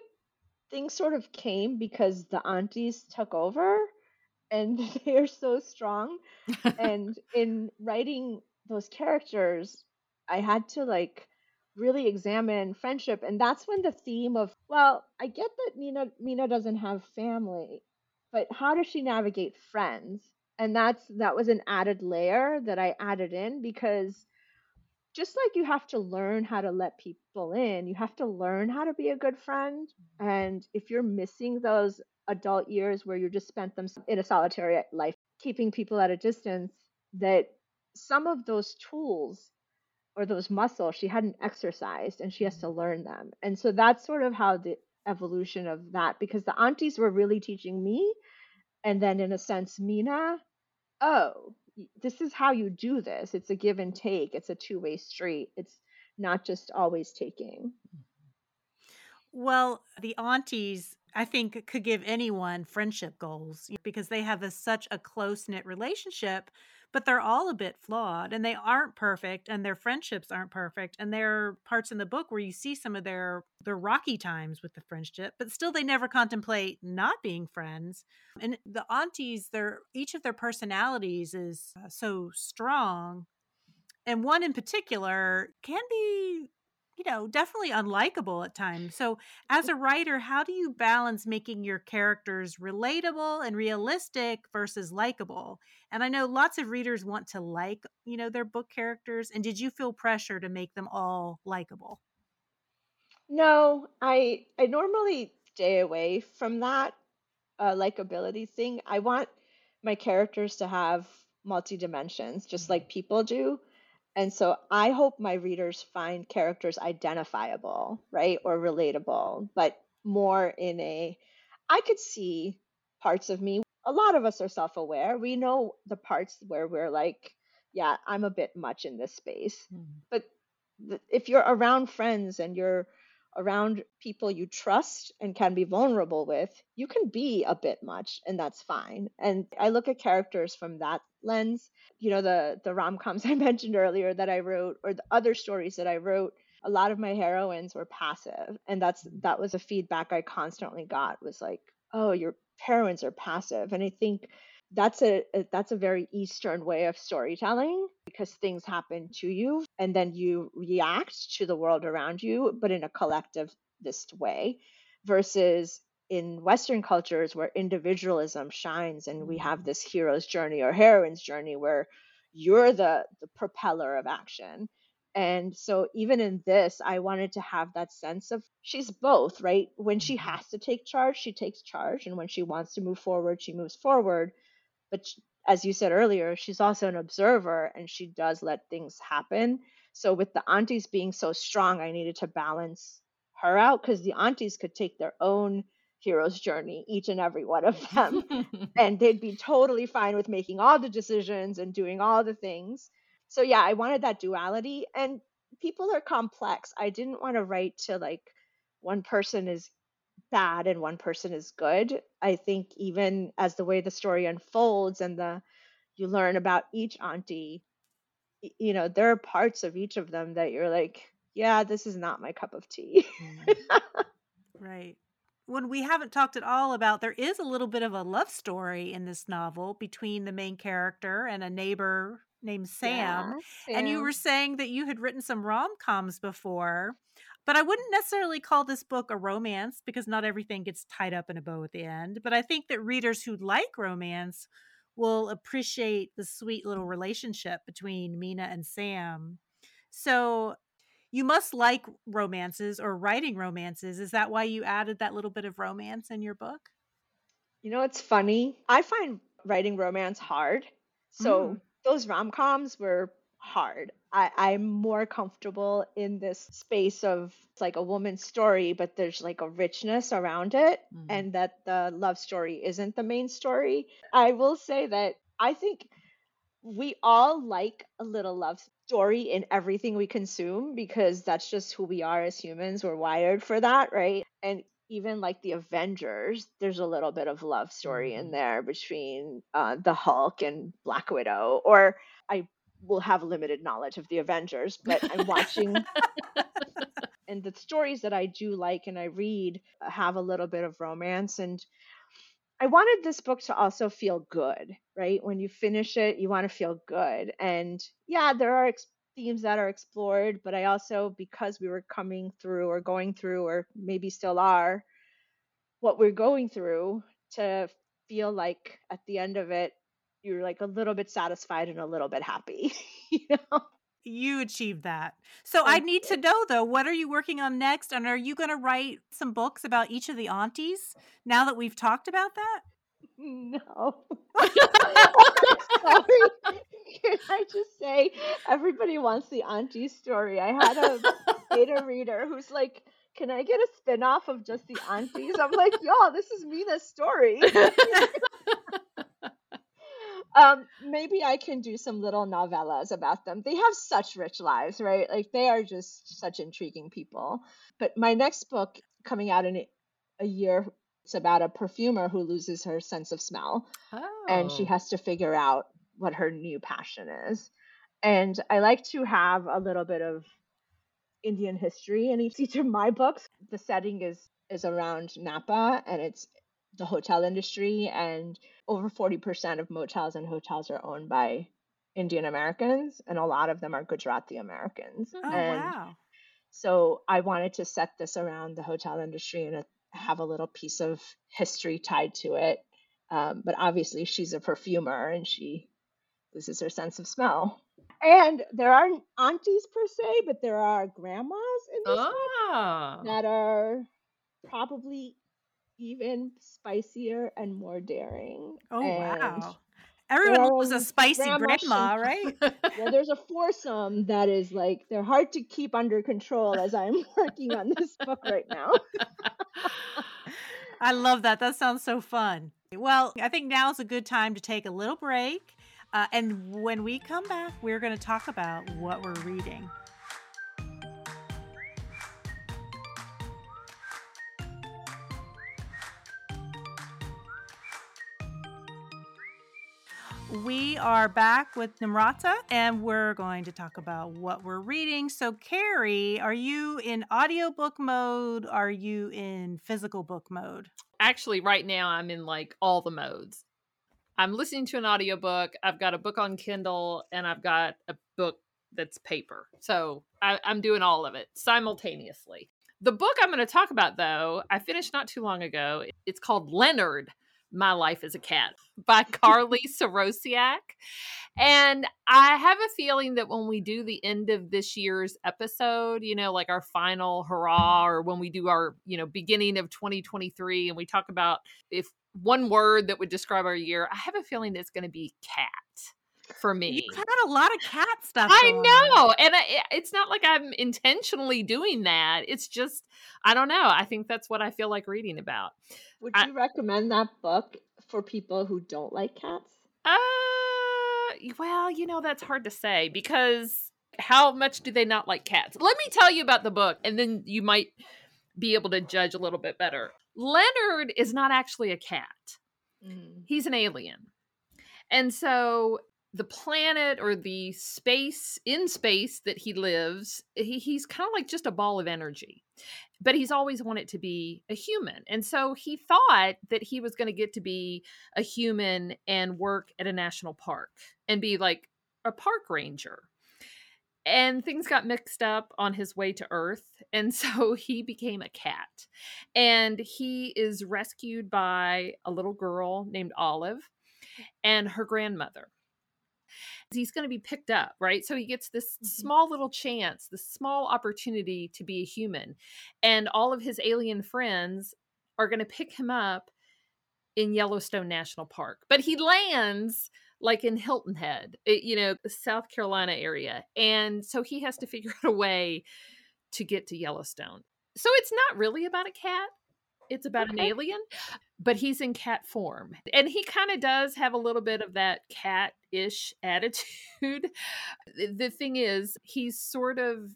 thing sort of came because the aunties took over and they are so strong and in writing those characters i had to like really examine friendship and that's when the theme of well i get that meena mina doesn't have family but how does she navigate friends? And that's that was an added layer that i added in because just like you have to learn how to let people in you have to learn how to be a good friend. And if you're missing those adult years where you just spent them in a solitary life keeping people at a distance that some of those tools or those muscles she hadn't exercised and she has to mm-hmm. learn them. And so that's sort of how the evolution of that because the aunties were really teaching me and then in a sense Meena, oh, this is how you do this. It's a give and take. It's a two-way street. It's not just always taking. Well, the aunties I think could give anyone friendship goals because they have a, such a close knit relationship but they're all a bit flawed and they aren't perfect and their friendships aren't perfect and there are parts in the book where you see some of their their rocky times with the friendship but still they never contemplate not being friends and the aunties their each of their personalities is uh, so strong and one in particular can be you know, definitely unlikable at times. So, as a writer, how do you balance making your characters relatable and realistic versus likable? And I know lots of readers want to like, you know, their book characters. And did you feel pressure to make them all likable? No, I I normally stay away from that uh, likability thing. I want my characters to have multi dimensions, just like people do. And so I hope my readers find characters identifiable, right? Or relatable, but more in a, I could see parts of me. A lot of us are self aware. We know the parts where we're like, yeah, I'm a bit much in this space. Mm-hmm. But th- if you're around friends and you're around people you trust and can be vulnerable with, you can be a bit much and that's fine. And I look at characters from that lens. You know, the the rom-coms I mentioned earlier that I wrote or the other stories that I wrote, a lot of my heroines were passive. And that's that was a feedback I constantly got was like, "Oh, your heroines are passive." And I think that's a, a, that's a very eastern way of storytelling because things happen to you and then you react to the world around you but in a collectivist way versus in western cultures where individualism shines and we have this hero's journey or heroine's journey where you're the the propeller of action. And so even in this i wanted to have that sense of she's both right? When she mm-hmm. has to take charge she takes charge and when she wants to move forward she moves forward but as you said earlier, she's also an observer and she does let things happen. So with the aunties being so strong, I needed to balance her out because the aunties could take their own hero's journey, each and every one of them, and they'd be totally fine with making all the decisions and doing all the things. So yeah, I wanted that duality and people are complex. I didn't want to write to like one person is bad and one person is good. I think even as the way the story unfolds and the you learn about each auntie, you know, there are parts of each of them that you're like, yeah, this is not my cup of tea. Mm. right. When we haven't talked at all about, there is a little bit of a love story in this novel between the main character and a neighbor named Sam. Yeah, Sam. And you were saying that you had written some rom coms before. But I wouldn't necessarily call this book a romance because not everything gets tied up in a bow at the end. But I think that readers who like romance will appreciate the sweet little relationship between Meena and Sam. So you must like romances or writing romances. Is that why you added that little bit of romance in your book? You know, it's funny. I find writing romance hard. So mm. those rom coms were hard. I, I'm more comfortable in this space of like a woman's story, but there's like a richness around it, mm-hmm. and that the love story isn't the main story. I will say that I think we all like a little love story in everything we consume because that's just who we are as humans. We're wired for that, right? And even like the Avengers, there's a little bit of love story in mm-hmm. there between uh, the Hulk and Black Widow. Or I will have limited knowledge of the Avengers, but I'm watching. and the stories that I do like and I read uh, have a little bit of romance. And I wanted this book to also feel good, right? When you finish it, you want to feel good. And yeah, there are ex- themes that are explored, but I also, because we were coming through or going through, or maybe still are, what we're going through, to feel like at the end of it, you're like a little bit satisfied and a little bit happy you know? You achieved that. So i need to know though what are you working on next? And are you going to write some books about each of the aunties now that we've talked about that? No. Sorry. Can i just say everybody wants the auntie story. I had a beta reader who's like can I get a spin-off of just the aunties? I'm like, y'all, this is Meena's story um maybe i can do some little novellas about them they have such rich lives right like they are just such intriguing people but my next book coming out in a year it's about a perfumer who loses her sense of smell oh. and she oh. has to figure out what her new passion is. And I like to have a little bit of Indian history in each of my books. The setting is is around Napa and it's the hotel industry and over 40% of motels and hotels are owned by Indian Americans and a lot of them are Gujarati Americans. Oh, and wow. so I wanted to set this around the hotel industry and have a little piece of history tied to it. Um, but obviously, she's a perfumer and she loses her sense of smell. And there aren't aunties per se, but there are grandmas in this book Ah. that are probably even spicier and more daring. Oh, And wow. Everyone loves a spicy grandma grandma, right? well, there's a foursome that is like they're hard to keep under control as I'm working on this book right now. I love that. That sounds so fun. Well, I think now is a good time to take a little break. Uh, and when we come back, we're going to talk about what we're reading. We are back with Namrata and we're going to talk about what we're reading. So, Carrie, are you in audiobook mode? Are you in physical book mode? Actually, right now I'm in like all the modes. I'm listening to an audiobook, I've got a book on Kindle, and I've got a book that's paper. So I, I'm doing all of it simultaneously. The book I'm going to talk about, though, I finished not too long ago. It's called Leonard My Life as a Cat by Carlie Sorosiak. And I have a feeling that when we do the end of this year's episode, you know, like our final hurrah, or when we do our, you know, beginning of 2023 and we talk about if one word that would describe our year, I have a feeling it's going to be cat for me. You've had a lot of cat stuff. I going on. know. And I, it's not like I'm intentionally doing that. It's just, I don't know. I think that's what I feel like reading about. Would I- you recommend that book for people who don't like cats? Uh, well, you know, that's hard to say because how much do they not like cats? Let me tell you about the book and then you might be able to judge a little bit better. Leonard is not actually a cat. He's an alien. And so the planet or the space in space that he lives, he, he's kind of like just a ball of energy. But he's always wanted to be a human. And so he thought that he was going to get to be a human and work at a national park and be like a park ranger. And things got mixed up on his way to Earth. And so he became a cat. And he is rescued by a little girl named Olive and her grandmother. He's going to be picked up, right? So he gets this Mhm. small little chance, this small opportunity to be a human. And all of his alien friends are going to pick him up in Yellowstone National Park. But he lands like in Hilton Head, you know, the South Carolina area. And so he has to figure out a way to get to Yellowstone. So it's not really about a cat. It's about an alien, but he's in cat form. And he kind of does have a little bit of that cat ish attitude. The- the thing is, he's sort of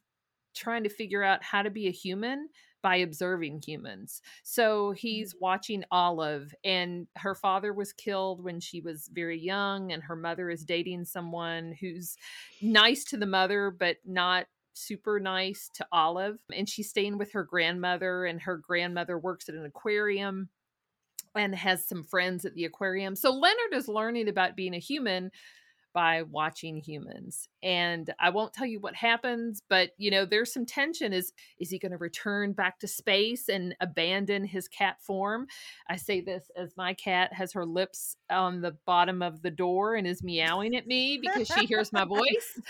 trying to figure out how to be a human by observing humans. So mm-hmm. he's watching Olive, and her father was killed when she was very young, and her mother is dating someone who's nice to the mother, but not super nice to Olive. And she's staying with her grandmother, and her grandmother works at an aquarium and has some friends at the aquarium. So Leonard is learning about being a human by watching humans. And I won't tell you what happens, but you know, there's some tension is is he going to return back to space and abandon his cat form? I say this as my cat has her lips on the bottom of the door and is meowing at me because she hears my voice.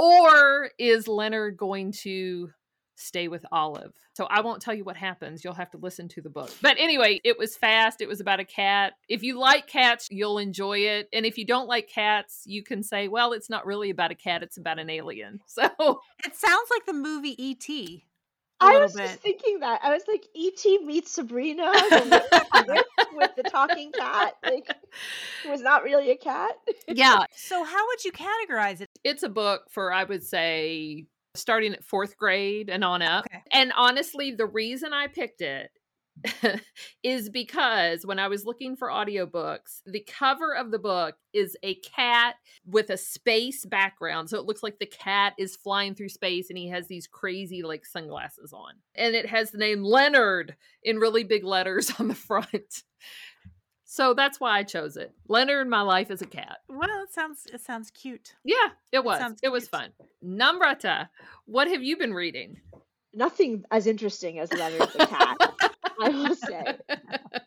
Or is Leonard going to stay with Olive? So I won't tell you what happens. You'll have to listen to the book. But anyway, it was fast. It was about a cat. If you like cats, you'll enjoy it. And if you don't like cats, you can say, well, it's not really about a cat, it's about an alien. So It sounds like the movie E.T. I was bit. just thinking that. I was like, E.T. meets Sabrina the witch- witch with the talking cat. Like, it was not really a cat. yeah, So, how would you categorize it? it's a book for, I would say, starting at fourth grade and on up. Okay. And honestly, the reason I picked it is because when I was looking for audiobooks, the cover of the book is a cat with a space background. So it looks like the cat is flying through space and he has these crazy like sunglasses on. And it has the name Leonard in really big letters on the front. So that's why I chose it. Leonard, in my life as a cat. Well, it sounds it sounds cute. Yeah, it was. sounds It was fun. Namrata, what have you been reading? Nothing as interesting as Leonard the cat, I will say.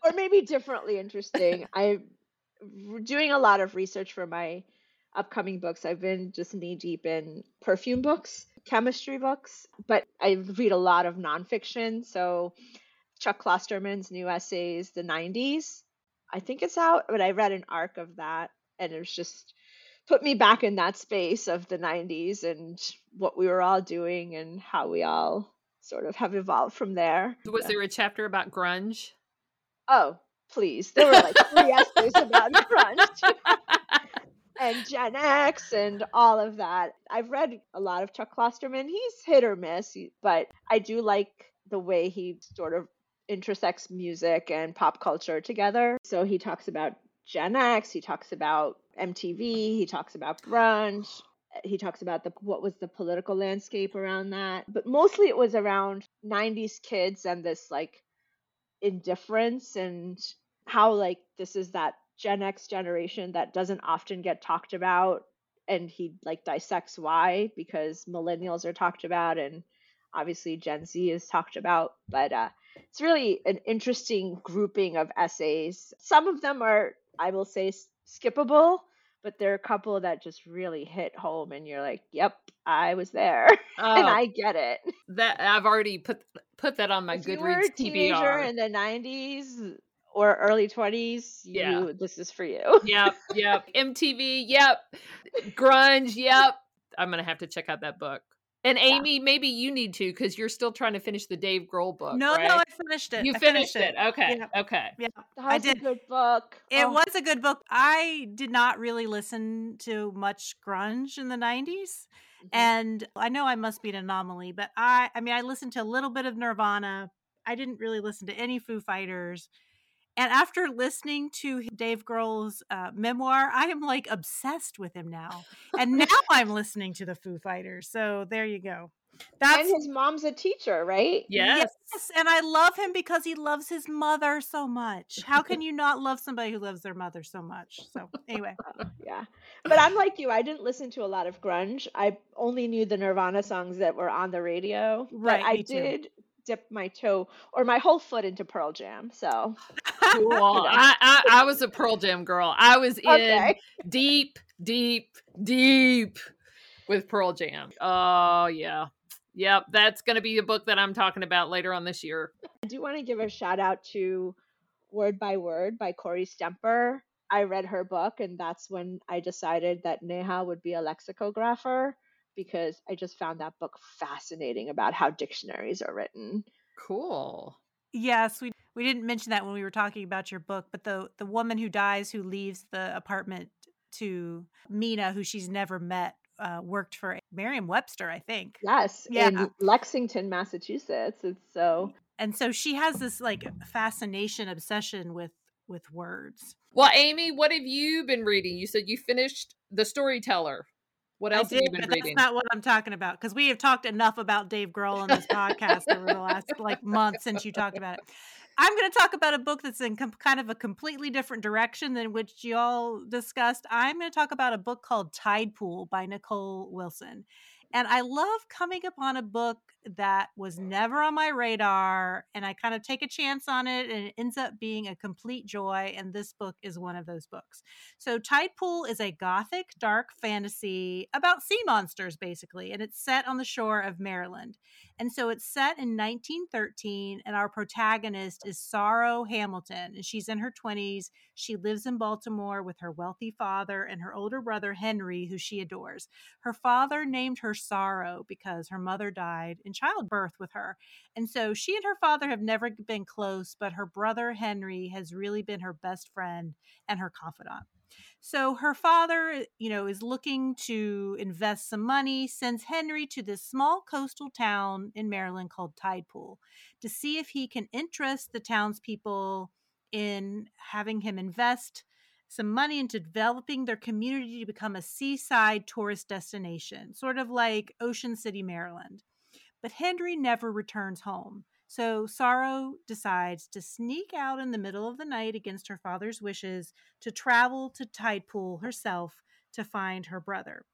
Or maybe differently interesting. I'm doing a lot of research for my upcoming books. I've been just knee deep in perfume books, chemistry books, but I read a lot of nonfiction. So Chuck Klosterman's new essays, the 90s. I think it's out, but I read an arc of that and it was just put me back in that space of the 90s and what we were all doing and how we all sort of have evolved from there. Was there a chapter about grunge? Oh, please. There were like three essays about grunge and Gen X and all of that. I've read a lot of Chuck Klosterman. He's hit or miss, but I do like the way he sort of intersects music and pop culture together. So he talks about Gen X, he talks about MTV, he talks about grunge, he talks about the what was the political landscape around that. But mostly it was around 90s kids and this like indifference and how like this is that Gen X generation that doesn't often get talked about and he like dissects why because millennials are talked about and obviously Gen Z is talked about but uh it's really an interesting grouping of essays some of them are I will say skippable but there are a couple that just really hit home and you're like yep I was there and Oh, I get it that I've already put put that on my if you were Goodreads a teenager TBR. in the 90s or early 20s Yeah. this is for you yep, yep. MTV, yep. Grunge, yep. I'm gonna have to check out that book. And Yeah. Amy, maybe you need to because you're still trying to finish the Dave Grohl book. no, right? no, I finished it. you I finished, it. Okay, Yeah. okay. Yeah. I was a did. good book It Oh, was a good book. I did not really listen to much grunge in the 90s. mhm. And I know I must be an anomaly, but I I mean I listened to a little bit of Nirvana. I didn't really listen to any Foo Fighters. And after listening to Dave Grohl's uh, memoir, I am like obsessed with him now. And now I'm listening to the Foo Fighters. So there you go. That's and his mom's a teacher right Yes. Yes, and I love him because he loves his mother so much. How can you not love somebody who loves their mother so much? So anyway, yeah but i'm like you i didn't listen to a lot of grunge i only knew the nirvana songs that were on the radio Right, but i me too. did dip my toe or my whole foot into pearl jam so Cool. I, I I was a Pearl Jam girl. I was in okay deep, deep, deep with Pearl Jam. Oh yeah. Yep, that's going to be a book that I'm talking about later on this year. I do want to give a shout out to Word by Word by Kory Stamper. I read her book, and that's when I decided that Neha would be a lexicographer because I just found that book fascinating about how dictionaries are written. Cool. yes, we we didn't mention that when we were talking about your book, but the the woman who dies who leaves the apartment to Meena, who she's never met, uh, worked for Merriam-Webster, I think. Yes, Yeah. in Lexington, Massachusetts. It's so And so she has this like fascination, obsession with with words. Well, Amy, what have you been reading? You said you finished The Storyteller. What I else have did, you been but reading? that's not what I'm talking about because we have talked enough about Dave Grohl on this podcast over the last like month since you talked about it. I'm going to talk about a book that's in com- kind of a completely different direction than which y'all discussed. I'm going to talk about a book called Tide Pool by Nicole Willson. And I love coming upon a book that was never on my radar, and I kind of take a chance on it, and it ends up being a complete joy. And this book is one of those books. So, Tide Pool is a gothic, dark fantasy about sea monsters, basically, and it's set on the shore of Maryland. And so it's set in 1913, and our protagonist is Sorrow Hamilton, and she's in her 20s. She lives in Baltimore with her wealthy father and her older brother, Henry, who she adores. Her father named her Sorrow because her mother died in childbirth with her. And so she and her father have never been close, but her brother, Henry, has really been her best friend and her confidant. So her father, you know, is looking to invest some money, sends Henry to this small coastal town in Maryland called Tidepool to see if he can interest the townspeople in having him invest some money into developing their community to become a seaside tourist destination, sort of like Ocean City, Maryland. But Henry never returns home. So Sorrow decides to sneak out in the middle of the night against her father's wishes to travel to Tidepool herself to find her brother.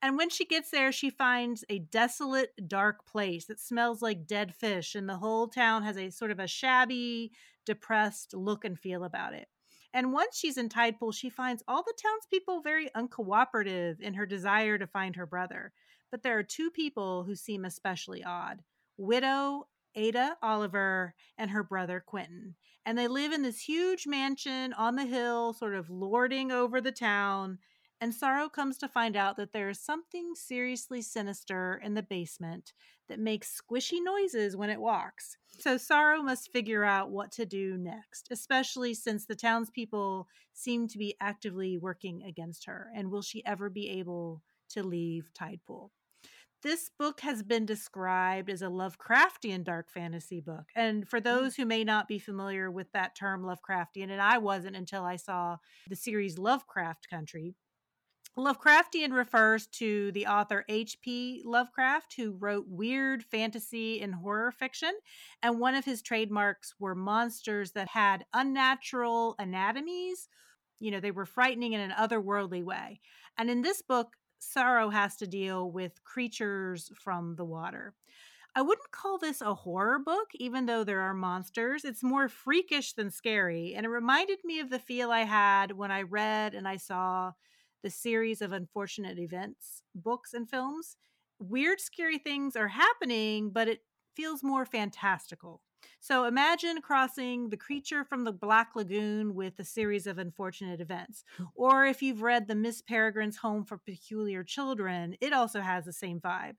And when she gets there, she finds a desolate, dark place that smells like dead fish, and the whole town has a sort of a shabby, depressed look and feel about it. And once she's in Tidepool, she finds all the townspeople very uncooperative in her desire to find her brother. But there are two people who seem especially odd widow Ada Oliver and her brother Quentin. And they live in this huge mansion on the hill, sort of lording over the town. And Sorrow comes to find out that there is something seriously sinister in the basement that makes squishy noises when it walks. So Sorrow must figure out what to do next, especially since the townspeople seem to be actively working against her. And will she ever be able to leave Tidepool? This book has been described as a Lovecraftian dark fantasy book. And for mm. those who may not be familiar with that term Lovecraftian, and I wasn't until I saw the series Lovecraft Country, Lovecraftian refers to the author H.P. Lovecraft, who wrote weird fantasy and horror fiction. And one of his trademarks were monsters that had unnatural anatomies. You know, they were frightening in an otherworldly way. And in this book, Sorrow has to deal with creatures from the water. I wouldn't call this a horror book, even though there are monsters. It's more freakish than scary. And it reminded me of the feel I had when I read and I saw the series of unfortunate events books and films. Weird, scary things are happening, but it feels more fantastical. So imagine crossing the creature from the Black Lagoon with a series of unfortunate events. Or if you've read the Miss Peregrine's Home for Peculiar Children, it also has the same vibe.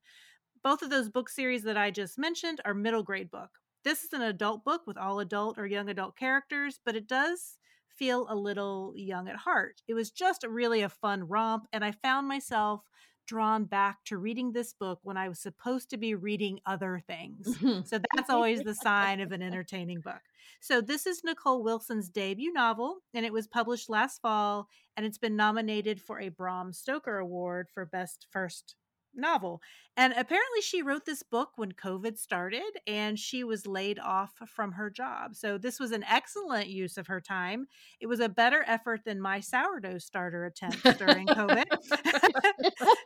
Both of those book series that I just mentioned are middle grade book. This is an adult book with all adult or young adult characters, but it does feel a little young at heart. It was just really a fun romp, and I found myself drawn back to reading this book when I was supposed to be reading other things. Mm-hmm. So that's always the sign of an entertaining book. So this is Nicole Willson's debut novel, and it was published last fall, and it's been nominated for a Bram Stoker Award for Best First novel. And apparently, she wrote this book when COVID started and she was laid off from her job. So, this was an excellent use of her time. It was a better effort than my sourdough starter attempts during COVID.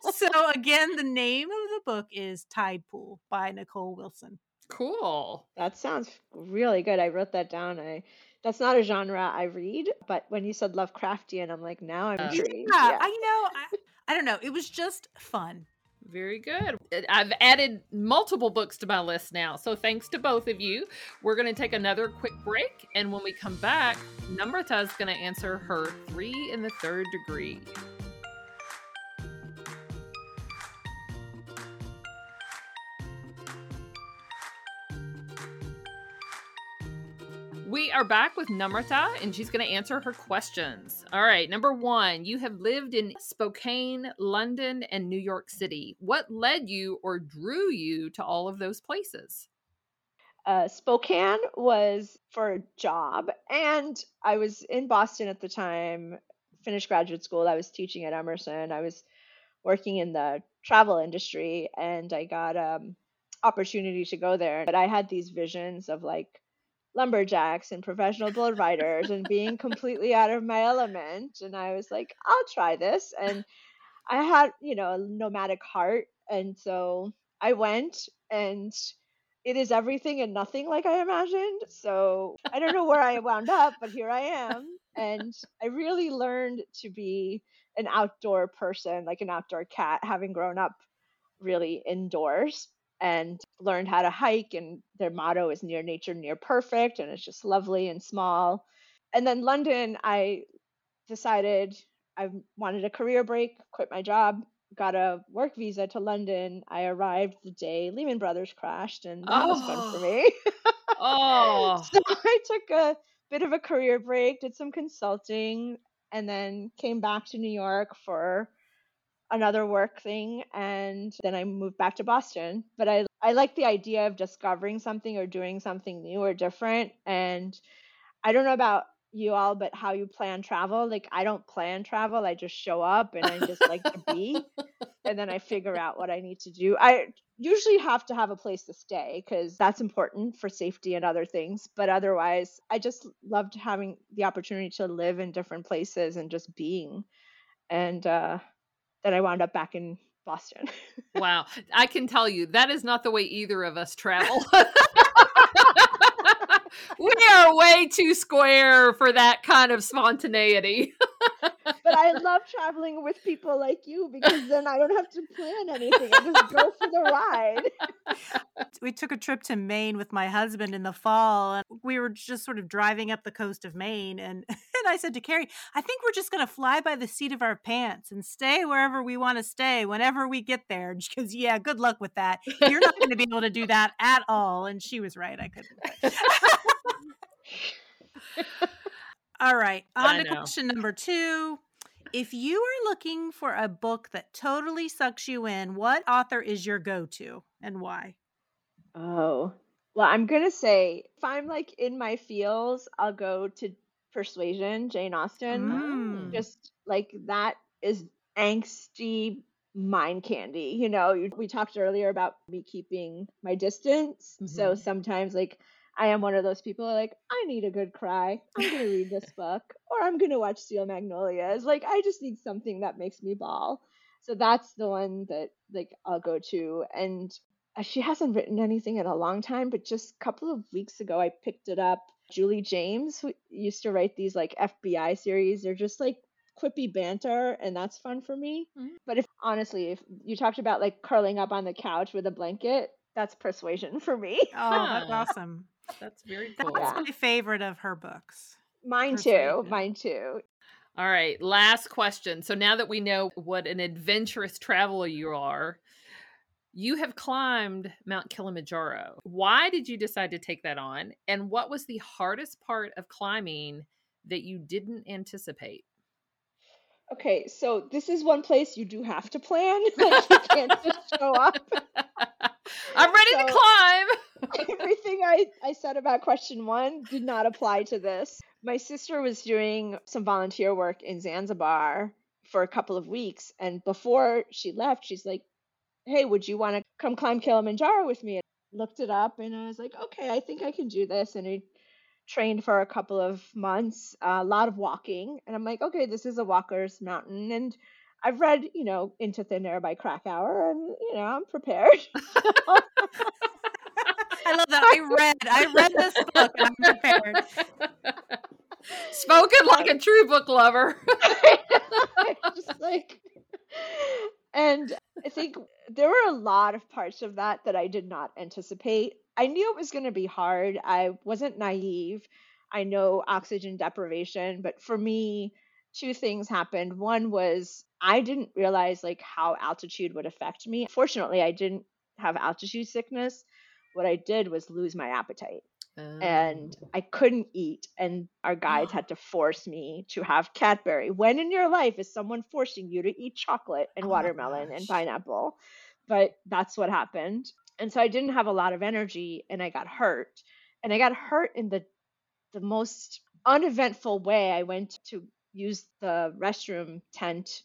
so, again, the name of the book is Tidepool by Nicole Willson. Cool. That sounds really good. I wrote that down. I that's not a genre I read, but when you said Lovecraftian, I'm like, now I'm intrigued. Yeah, yeah. I know. I, I don't know. It was just fun. Very good. I've added multiple books to my list now. So thanks to both of you. We're going to take another quick break. And when we come back, Namrata is going to answer her three in the third degree. We are back with Namrata, and she's going to answer her questions. All right, number one, you have lived in Spokane, London, and New York City. What led you or drew you to all of those places? Uh, Spokane was for a job, and I was in Boston at the time, finished graduate school. I was teaching at Emerson. I was working in the travel industry, and I got um opportunity to go there. But I had these visions of like lumberjacks and professional bull riders and being completely out of my element. And I was like, I'll try this. And I had, you know, a nomadic heart. And so I went and it is everything and nothing like I imagined. So I don't know where I wound up, but here I am. And I really learned to be an outdoor person, like an outdoor cat, having grown up really indoors and learned how to hike and their motto is near nature near perfect and it's just lovely and small. And then london i decided i wanted a career break quit my job got a work visa to london. I arrived the day lehman brothers crashed and that oh. was fun for oh. me. Oh. So i took a bit of a career break did some consulting and then came back to New York for another work thing and then I moved back to Boston. But I I like the idea of discovering something or doing something new or different and I don't know about you all but how you plan travel. Like I don't plan travel. I just show up and I just like to be and then I figure out what I need to do. I usually have to have a place to stay because that's important for safety and other things. But otherwise, I just loved having the opportunity to live in different places and just being. And uh, then I wound up back in Boston. wow. I can tell you that is not the way either of us travel. we are way too square for that kind of spontaneity. but I love traveling with people like you because then I don't have to plan anything. I just go for the ride. we took a trip to Maine with my husband in the fall and we were just sort of driving up the coast of Maine and, and I said to Carrie, I think we're just going to fly by the seat of our pants and stay wherever we want to stay whenever we get there. And she goes, yeah, good luck with that. You're not going to be able to do that at all. And she was right. I couldn't. All right. On to question number two. If you are looking for a book that totally sucks you in, what author is your go to and why? Oh, well, I'm going to say if I'm like in my feels, I'll go to Persuasion, Jane Austen. Mm. Just like that is angsty mind candy. You know, we talked earlier about me keeping my distance. Mm-hmm. So sometimes, like, I am one of those people like, I need a good cry. I'm going to read this book or I'm going to watch Steel Magnolias. Like, I just need something that makes me bawl. So that's the one that like I'll go to. And uh, she hasn't written anything in a long time, but just a couple of weeks ago, I picked it up. Julie James, who used to write these like FBI series, they're just like quippy banter, and that's fun for me. Mm-hmm. But if honestly, if you talked about like curling up on the couch with a blanket, that's persuasion for me. Oh, that's awesome. That's very cool. That's my favorite of her books. Mine too. Mine too. All right, last question. So now that we know what an adventurous traveler you are, you have climbed Mount Kilimanjaro. Why did you decide to take that on? And what was the hardest part of climbing that you didn't anticipate? Okay, so this is one place you do have to plan. Like you can't just show up. I'm ready so, to climb. everything I, I said about question one did not apply to this. My sister was doing some volunteer work in Zanzibar for a couple of weeks. And before she left, she's like, Hey, would you want to come climb Kilimanjaro with me? I looked it up and I was like, Okay, I think I can do this. And I trained for a couple of months, a lot of walking. And I'm like, Okay, this is a walker's mountain. And I've read, you know, Into Thin Air by Krakauer, and you know, I'm prepared. I love that. I read. I read this book. I'm prepared. Spoken like a true book lover. just like, and I think there were a lot of parts of that that I did not anticipate. I knew it was going to be hard. I wasn't naive. I know oxygen deprivation, but for me, two things happened. One was I didn't realize like how altitude would affect me. Fortunately, I didn't have altitude sickness. What I did was lose my appetite. And oh. I couldn't eat, and our guides had to force me to have Cadbury. When in your life is someone forcing you to eat chocolate and oh watermelon and pineapple? But that's what happened. And so I didn't have a lot of energy, and I got hurt. And I got hurt in the the most uneventful way. I went to use the restroom tent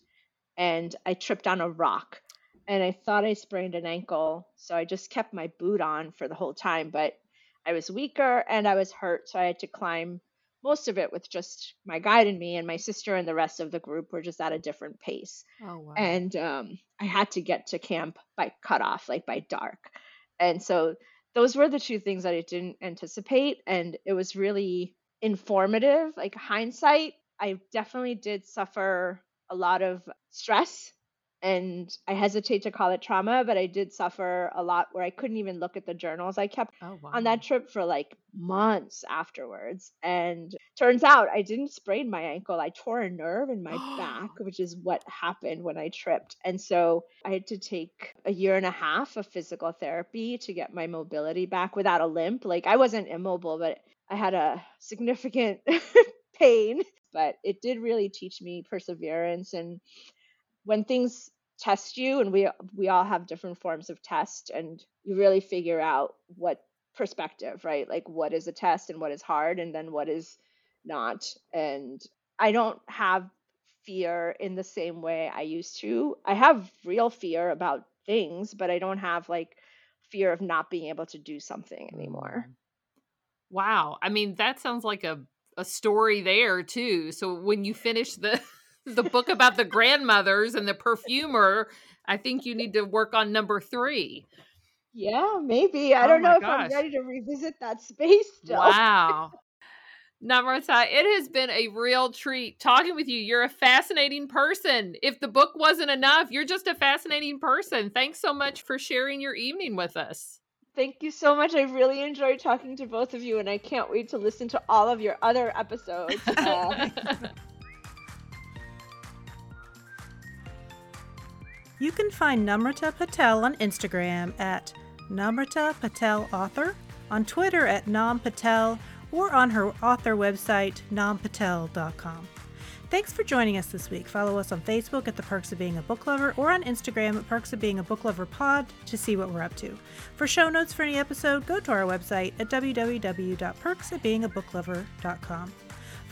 and I tripped on a rock and I thought I sprained an ankle. So I just kept my boot on for the whole time, but I was weaker and I was hurt. So I had to climb most of it with just my guide and me, and my sister and the rest of the group were just at a different pace. Oh, wow. And um, I had to get to camp by cutoff, like by dark. And so those were the two things that I didn't anticipate. And it was really informative. Like hindsight, I definitely did suffer a lot of stress and I hesitate to call it trauma, but I did suffer a lot where I couldn't even look at the journals I kept oh, wow. on that trip for like months afterwards. And turns out I didn't sprain my ankle. I tore a nerve in my back, which is what happened when I tripped. And so I had to take a year and a half of physical therapy to get my mobility back without a limp. Like I wasn't immobile, but I had a significant pain but it did really teach me perseverance and when things test you and we we all have different forms of test and you really figure out what perspective, right? Like what is a test and what is hard and then what is not. And I don't have fear in the same way I used to. I have real fear about things, but I don't have like fear of not being able to do something anymore. Mm. Wow. I mean, that sounds like a a story there too. So when you finish the the book about the grandmothers and the perfumer, I think you need to work on number 3. Yeah, maybe. I Oh don't know if. I'm ready to revisit that space still. Wow. Namrata, it has been a real treat talking with you. You're a fascinating person. If the book wasn't enough, you're just a fascinating person. Thanks so much for sharing your evening with us. Thank you so much. I really enjoyed talking to both of you, and I can't wait to listen to all of your other episodes. Uh, You can find Namrata Patel on Instagram at Namrata Patel Author, on Twitter at Nam Patel, or on her author website, nampatel.com. Thanks for joining us this week. Follow us on Facebook at The Perks of Being a Book Lover or on Instagram at Perks of Being a Book Lover Pod to see what we're up to. For show notes for any episode, go to our website at www.perksofbeingabooklover.com.